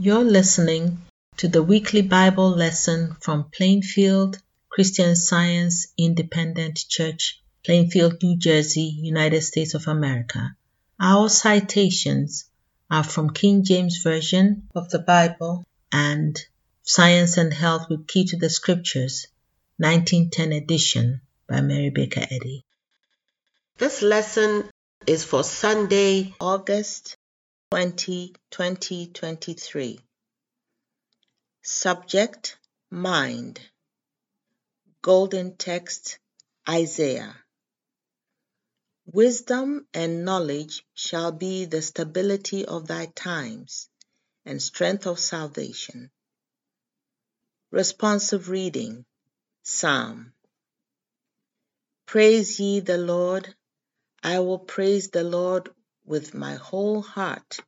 You're listening to the weekly Bible lesson from Plainfield Christian Science Independent Church, Plainfield, New Jersey, United States of America. Our citations are from King James Version of the Bible and Science and Health with Key to the Scriptures, 1910 edition by Mary Baker Eddy. This lesson is for Sunday, August 20, 2023. Subject Mind. Golden Text Isaiah. Wisdom and knowledge shall be the stability of thy times and strength of salvation. Responsive reading Psalm. Praise ye the Lord. I will praise the Lord with my whole heart,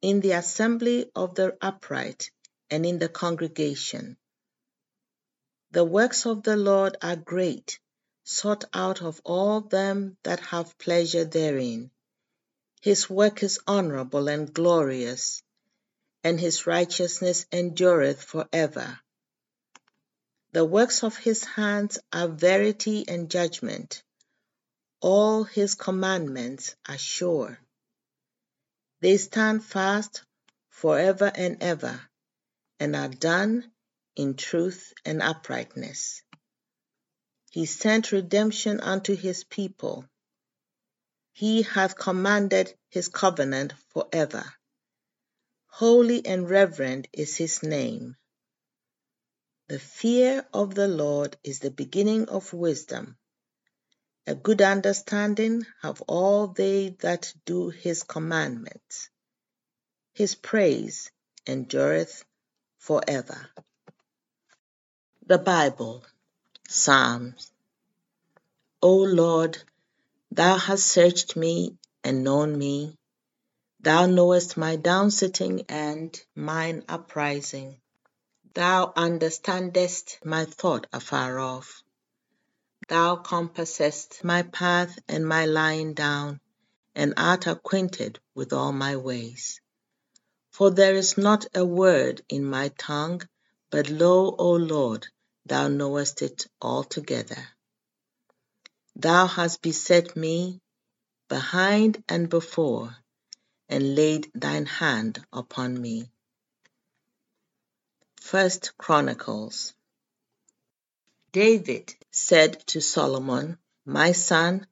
in the assembly of the upright and in the congregation. The works of the Lord are great, sought out of all them that have pleasure therein. His work is honorable and glorious, and his righteousness endureth for ever. The works of his hands are verity and judgment. All his commandments are sure. They stand fast forever and ever, and are done in truth and uprightness. He sent redemption unto his people. He hath commanded his covenant forever. Holy and reverend is his name. The fear of the Lord is the beginning of wisdom. A good understanding have all they that do his commandments. His praise endureth forever. The Bible, Psalms. O Lord, thou hast searched me and known me. Thou knowest my downsitting and mine uprising. Thou understandest my thought afar off. Thou compassest my path and my lying down, and art acquainted with all my ways. For there is not a word in my tongue, but lo, O Lord, thou knowest it altogether. Thou hast beset me behind and before, and laid thine hand upon me. First Chronicles David said to Solomon, My son,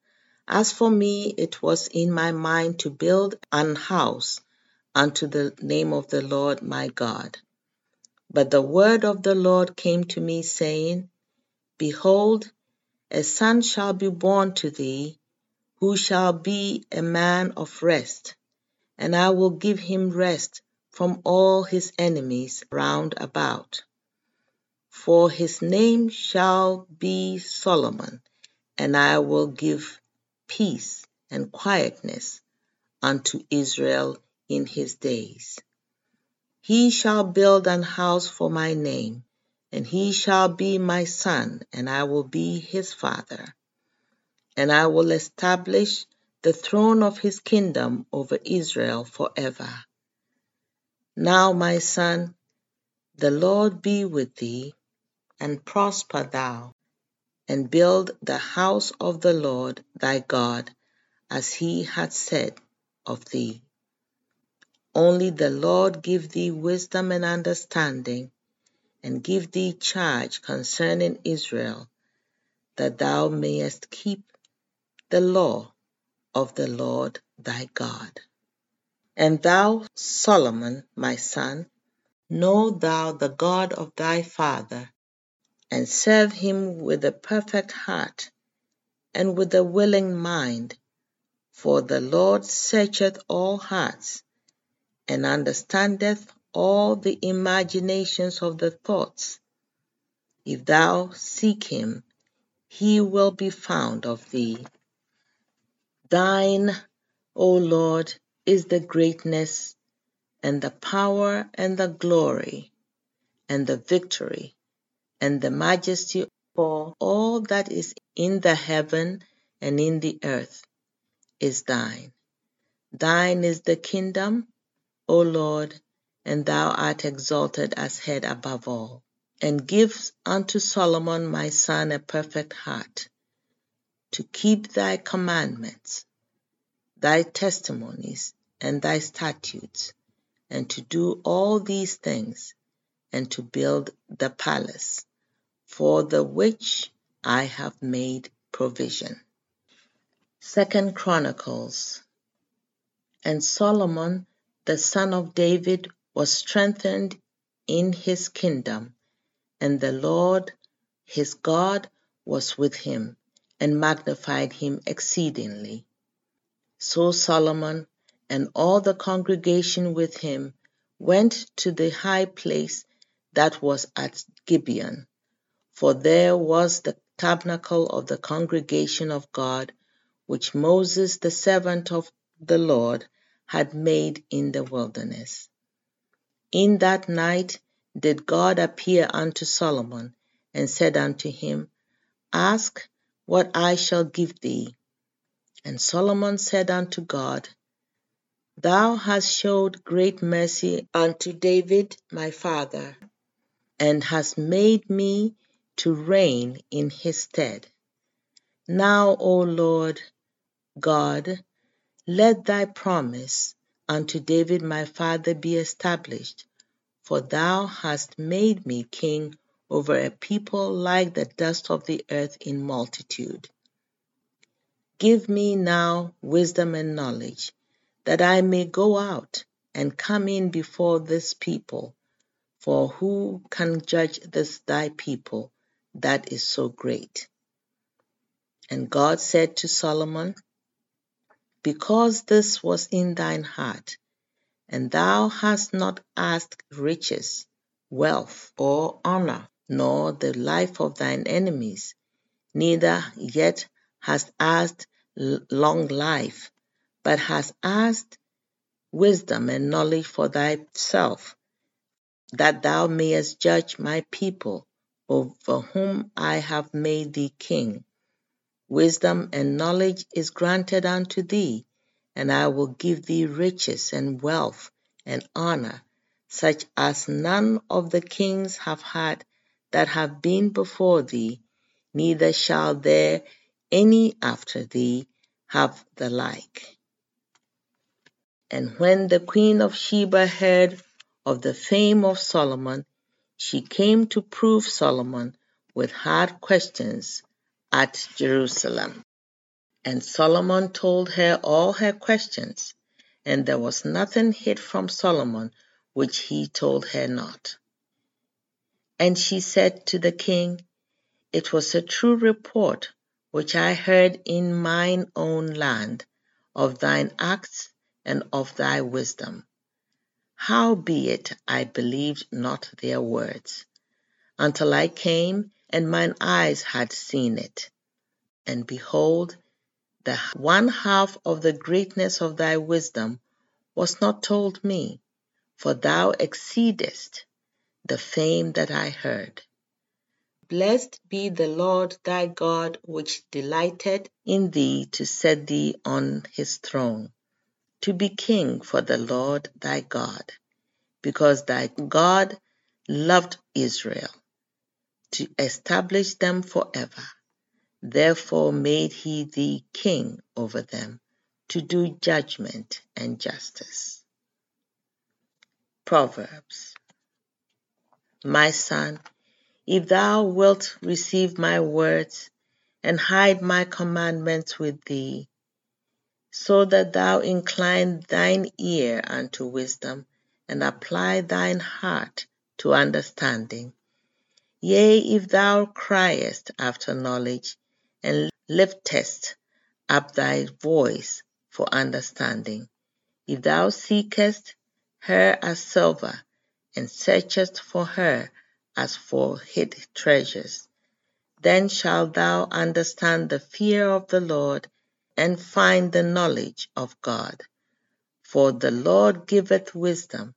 as for me, it was in my mind to build an house unto the name of the Lord my God. But the word of the Lord came to me, saying, Behold, a son shall be born to thee, who shall be a man of rest, and I will give him rest from all his enemies round about. For his name shall be Solomon, and I will give peace and quietness unto Israel in his days. He shall build an house for my name, and he shall be my son, and I will be his father. And I will establish the throne of his kingdom over Israel forever. Now, my son, the Lord be with thee, and prosper thou, and build the house of the Lord thy God, as he hath said of thee. Only the Lord give thee wisdom and understanding, and give thee charge concerning Israel, that thou mayest keep the law of the Lord thy God. And thou, Solomon, my son, know thou the God of thy father, and serve him with a perfect heart and with a willing mind. For the Lord searcheth all hearts, and understandeth all the imaginations of the thoughts. If thou seek him, he will be found of thee. Thine, O Lord, is the greatness, and the power, and the glory, and the victory and the majesty for all that is in the heaven and in the earth is thine. Thine is the kingdom, O Lord, and thou art exalted as head above all. And give unto Solomon my son a perfect heart, to keep thy commandments, thy testimonies, and thy statutes, and to do all these things, and to build the palace, for the which I have made provision. Second Chronicles And Solomon the son of David was strengthened in his kingdom, and the Lord his God was with him, and magnified him exceedingly. So Solomon and all the congregation with him went to the high place that was at Gibeon, for there was the tabernacle of the congregation of God, which Moses the servant of the Lord had made in the wilderness. In that night did God appear unto Solomon, and said unto him, Ask what I shall give thee. And Solomon said unto God, Thou hast showed great mercy unto David my father, and has made me to reign in his stead. Now, O Lord God, let thy promise unto David my father be established, for thou hast made me king over a people like the dust of the earth in multitude. Give me now wisdom and knowledge, that I may go out and come in before this people. For who can judge this thy people that is so great? And God said to Solomon, because this was in thine heart, and thou hast not asked riches, wealth, or honor, nor the life of thine enemies, neither yet hast asked long life, but hast asked wisdom and knowledge for thyself, that thou mayest judge my people, over whom I have made thee king. Wisdom and knowledge is granted unto thee, and I will give thee riches and wealth and honor, such as none of the kings have had that have been before thee, neither shall there any after thee have the like. And when the queen of Sheba heard of the fame of Solomon, she came to prove Solomon with hard questions at Jerusalem. And Solomon told her all her questions, and there was nothing hid from Solomon which he told her not. And she said to the king, It was a true report which I heard in mine own land of thine acts and of thy wisdom. Howbeit I believed not their words, until I came and mine eyes had seen it. And behold, the one half of the greatness of thy wisdom was not told me, for thou exceedest the fame that I heard. Blessed be the Lord thy God, which delighted in thee to set thee on his throne, to be king for the Lord thy God, because thy God loved Israel to establish them forever. Therefore made he thee king over them, to do judgment and justice. Proverbs My son, if thou wilt receive my words, and hide my commandments with thee, so that thou incline thine ear unto wisdom, and apply thine heart to understanding, Yea, if thou criest after knowledge, and liftest up thy voice for understanding, if thou seekest her as silver, and searchest for her as for hid treasures, then shalt thou understand the fear of the Lord, and find the knowledge of God. For the Lord giveth wisdom.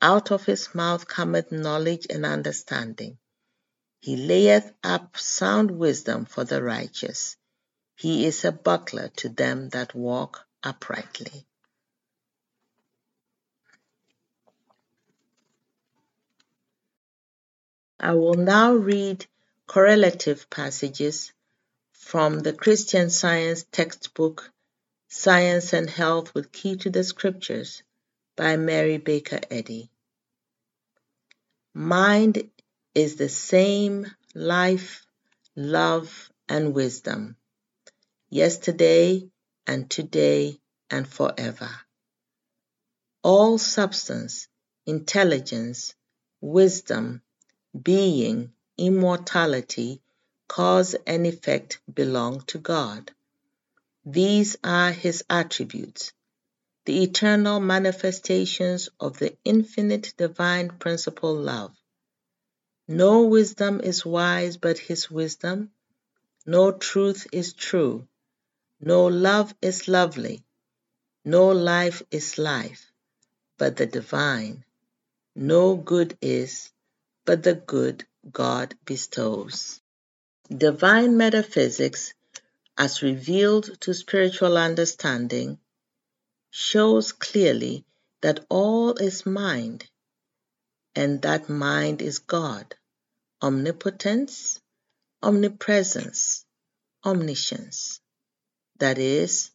Out of his mouth cometh knowledge and understanding. He layeth up sound wisdom for the righteous. He is a buckler to them that walk uprightly. I will now read correlative passages from the Christian Science textbook Science and Health with Key to the Scriptures by Mary Baker Eddy. Mind is the same life, love, and wisdom, yesterday and today and forever. All substance, intelligence, wisdom, being, immortality, cause and effect belong to God. These are His attributes, the eternal manifestations of the infinite divine principle love. No wisdom is wise but His wisdom, no truth is true, no love is lovely, no life is life, but the divine, no good is but the good God bestows. Divine metaphysics as revealed to spiritual understanding, shows clearly that all is mind, and that mind is God, omnipotence, omnipresence, omniscience. That is,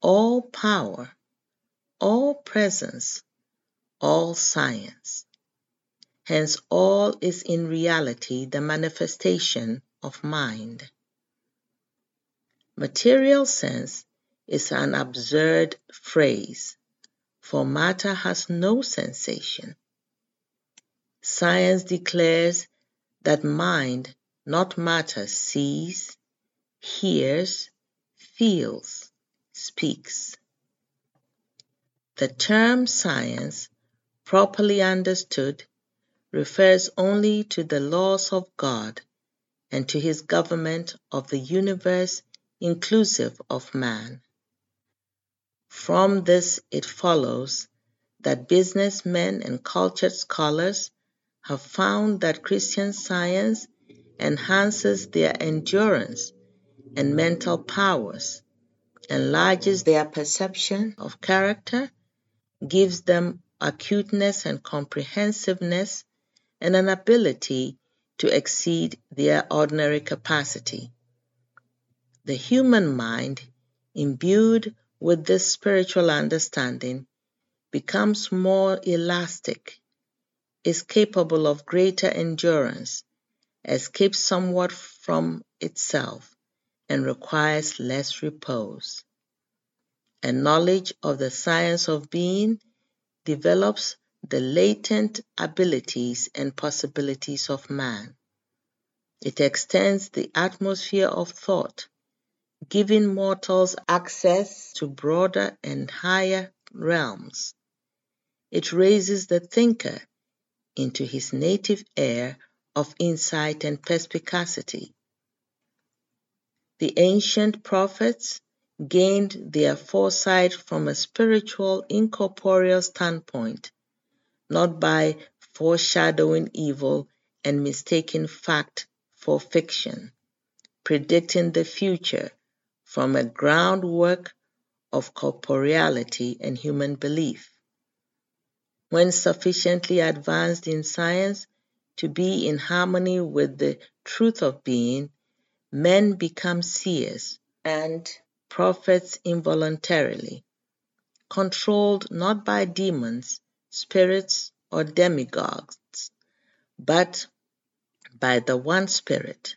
all power, all presence, all science. Hence, all is in reality the manifestation of mind. Material sense is an absurd phrase, for matter has no sensation. Science declares that mind, not matter, sees, hears, feels, speaks. The term science, properly understood, refers only to the laws of God and to his government of the universe inclusive of man. From this it follows that businessmen and cultured scholars have found that Christian Science enhances their endurance and mental powers, enlarges their perception of character, gives them acuteness and comprehensiveness, and an ability to exceed their ordinary capacity. The human mind, imbued with this spiritual understanding, becomes more elastic, is capable of greater endurance, escapes somewhat from itself, and requires less repose. A knowledge of the science of being develops the latent abilities and possibilities of man. It extends the atmosphere of thought giving mortals access to broader and higher realms. It raises the thinker into his native air of insight and perspicacity. The ancient prophets gained their foresight from a spiritual, incorporeal standpoint, not by foreshadowing evil and mistaking fact for fiction, predicting the future from a groundwork of corporeality and human belief. When sufficiently advanced in science to be in harmony with the truth of being, men become seers and prophets involuntarily, controlled not by demons, spirits, or demigods, but by the one Spirit.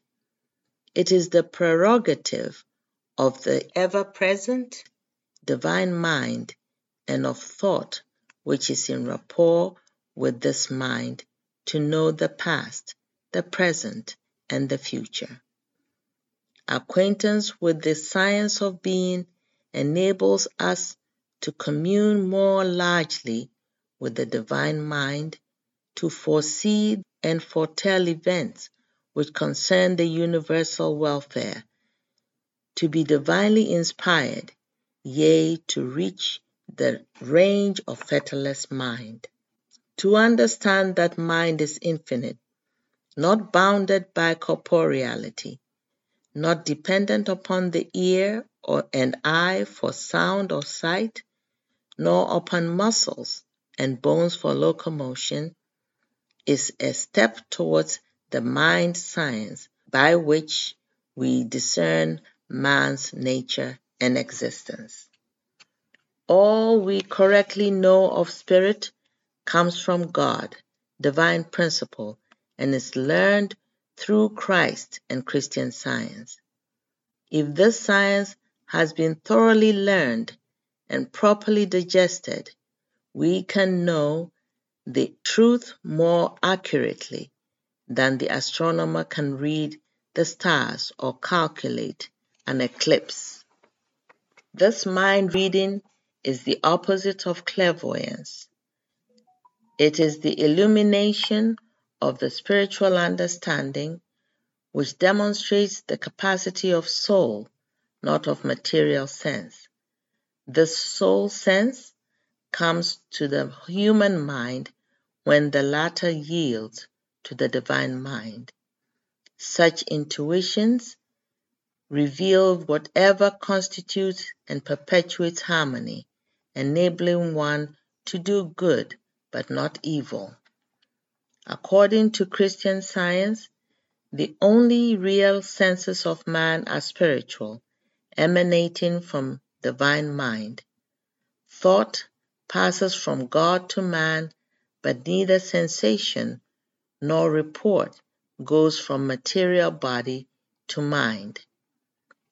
It is the prerogative of the ever present divine mind and of thought which is in rapport with this mind to know the past, the present, and the future. Acquaintance with the science of being enables us to commune more largely with the divine mind, to foresee and foretell events which concern the universal welfare to be divinely inspired, yea, to reach the range of fathomless mind. To understand that mind is infinite, not bounded by corporeality, not dependent upon the ear or an eye for sound or sight, nor upon muscles and bones for locomotion, is a step towards the mind science by which we discern man's nature and existence. All we correctly know of spirit comes from God, divine principle, and is learned through Christ and Christian science. If this science has been thoroughly learned and properly digested, we can know the truth more accurately than the astronomer can read the stars or calculate an eclipse. This mind reading is the opposite of clairvoyance. It is the illumination of the spiritual understanding which demonstrates the capacity of soul, not of material sense. This soul sense comes to the human mind when the latter yields to the divine mind. Such intuitions reveal whatever constitutes and perpetuates harmony, enabling one to do good but not evil. According to Christian science, the only real senses of man are spiritual, emanating from divine mind. Thought passes from God to man, but neither sensation nor report goes from material body to mind.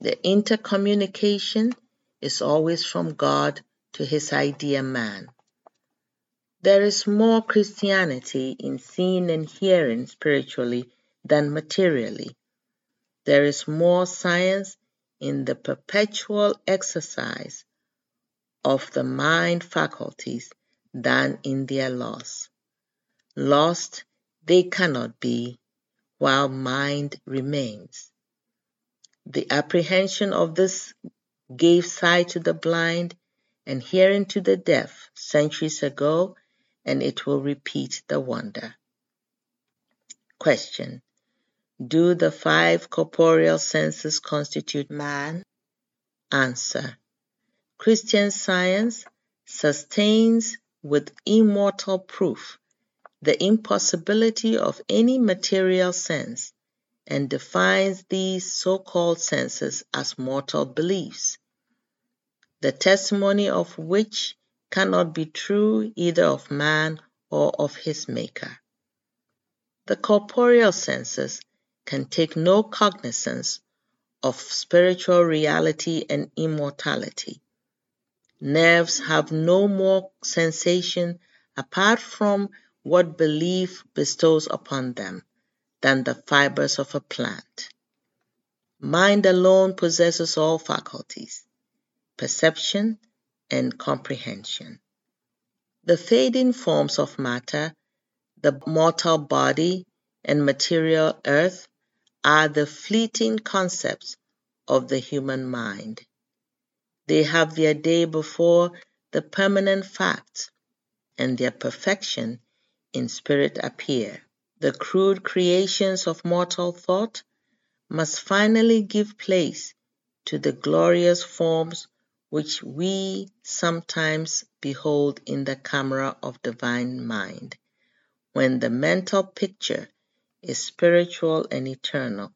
The intercommunication is always from God to his idea man. There is more Christianity in seeing and hearing spiritually than materially. There is more science in the perpetual exercise of the mind faculties than in their loss. Lost they cannot be while mind remains. The apprehension of this gave sight to the blind and hearing to the deaf centuries ago and it will repeat the wonder. Question. Do the five corporeal senses constitute man? Answer. Christian science sustains with immortal proof the impossibility of any material sense and defines these so-called senses as mortal beliefs, the testimony of which cannot be true either of man or of his Maker. The corporeal senses can take no cognizance of spiritual reality and immortality. Nerves have no more sensation apart from what belief bestows upon them than the fibers of a plant. Mind alone possesses all faculties, perception, and comprehension. The fading forms of matter, the mortal body, and material earth are the fleeting concepts of the human mind. They have their day before the permanent fact and their perfection in spirit appear. The crude creations of mortal thought must finally give place to the glorious forms which we sometimes behold in the camera of divine mind, when the mental picture is spiritual and eternal.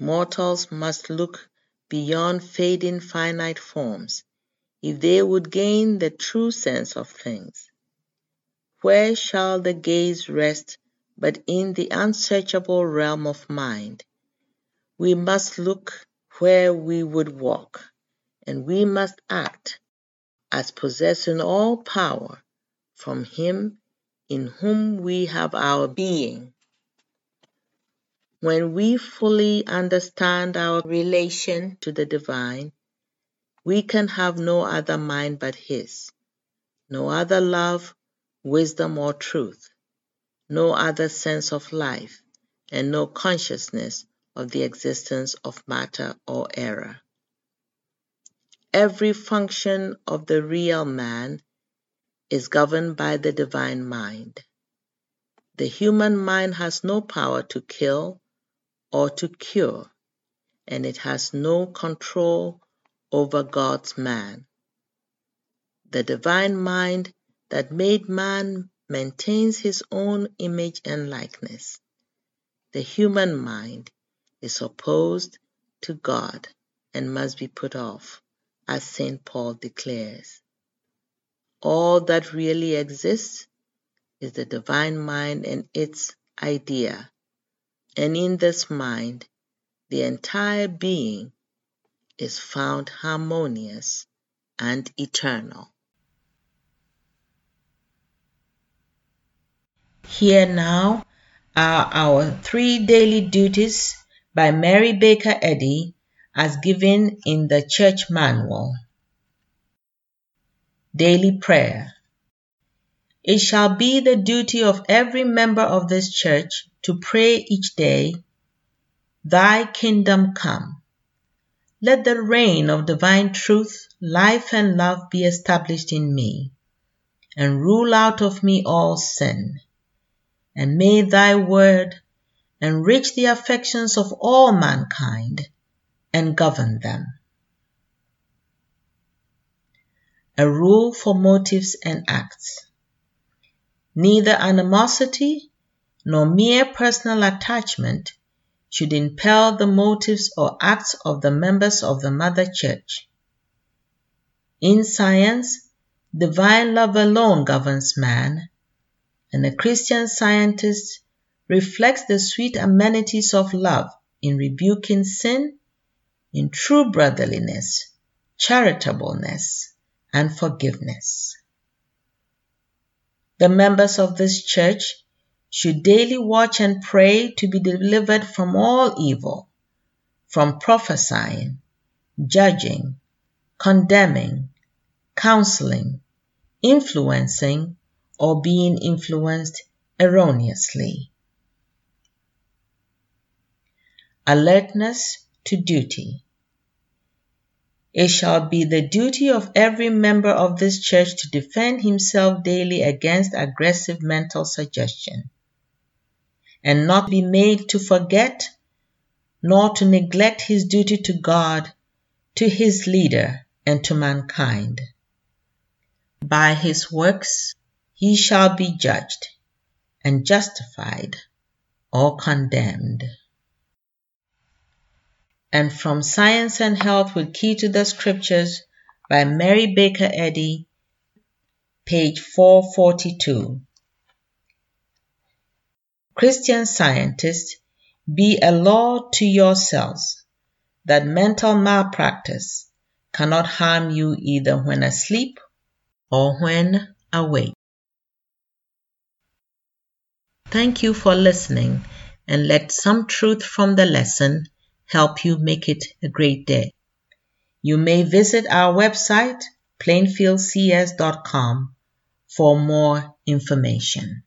Mortals must look beyond fading finite forms if they would gain the true sense of things. Where shall the gaze rest but in the unsearchable realm of mind? We must look where we would walk and we must act as possessing all power from Him in whom we have our being. When we fully understand our relation to the divine, we can have no other mind but His, no other love, wisdom, or truth, no other sense of life, and no consciousness of the existence of matter or error. Every function of the real man is governed by the divine mind. The human mind has no power to kill or to cure, and it has no control over God's man. The divine mind that made man maintains his own image and likeness. the human mind is opposed to God and must be put off, as St. Paul declares. All that really exists is the divine mind and its idea, and in this mind, the entire being is found harmonious and eternal. Here now are our three daily duties by Mary Baker Eddy as given in the Church Manual. Daily Prayer It shall be the duty of every member of this church to pray each day, Thy kingdom come. Let the reign of divine truth, life, and love be established in me, and rule out of me all sin and may thy word enrich the affections of all mankind and govern them. A rule for motives and acts. Neither animosity nor mere personal attachment should impel the motives or acts of the members of the Mother Church. In science, divine love alone governs man and a Christian Scientist reflects the sweet amenities of love in rebuking sin, in true brotherliness, charitableness, and forgiveness. The members of this church should daily watch and pray to be delivered from all evil, from prophesying, judging, condemning, counseling, influencing, or being influenced erroneously. Alertness to duty. It shall be the duty of every member of this church to defend himself daily against aggressive mental suggestion, and not be made to forget nor to neglect his duty to God, to his leader, and to mankind. By his works he shall be judged and justified or condemned. And from Science and Health with Key to the Scriptures by Mary Baker Eddy, page 442. Christian scientists, be a law to yourselves that mental malpractice cannot harm you either when asleep or when awake. Thank you for listening and let some truth from the lesson help you make it a great day. You may visit our website, plainfieldcs.com, for more information.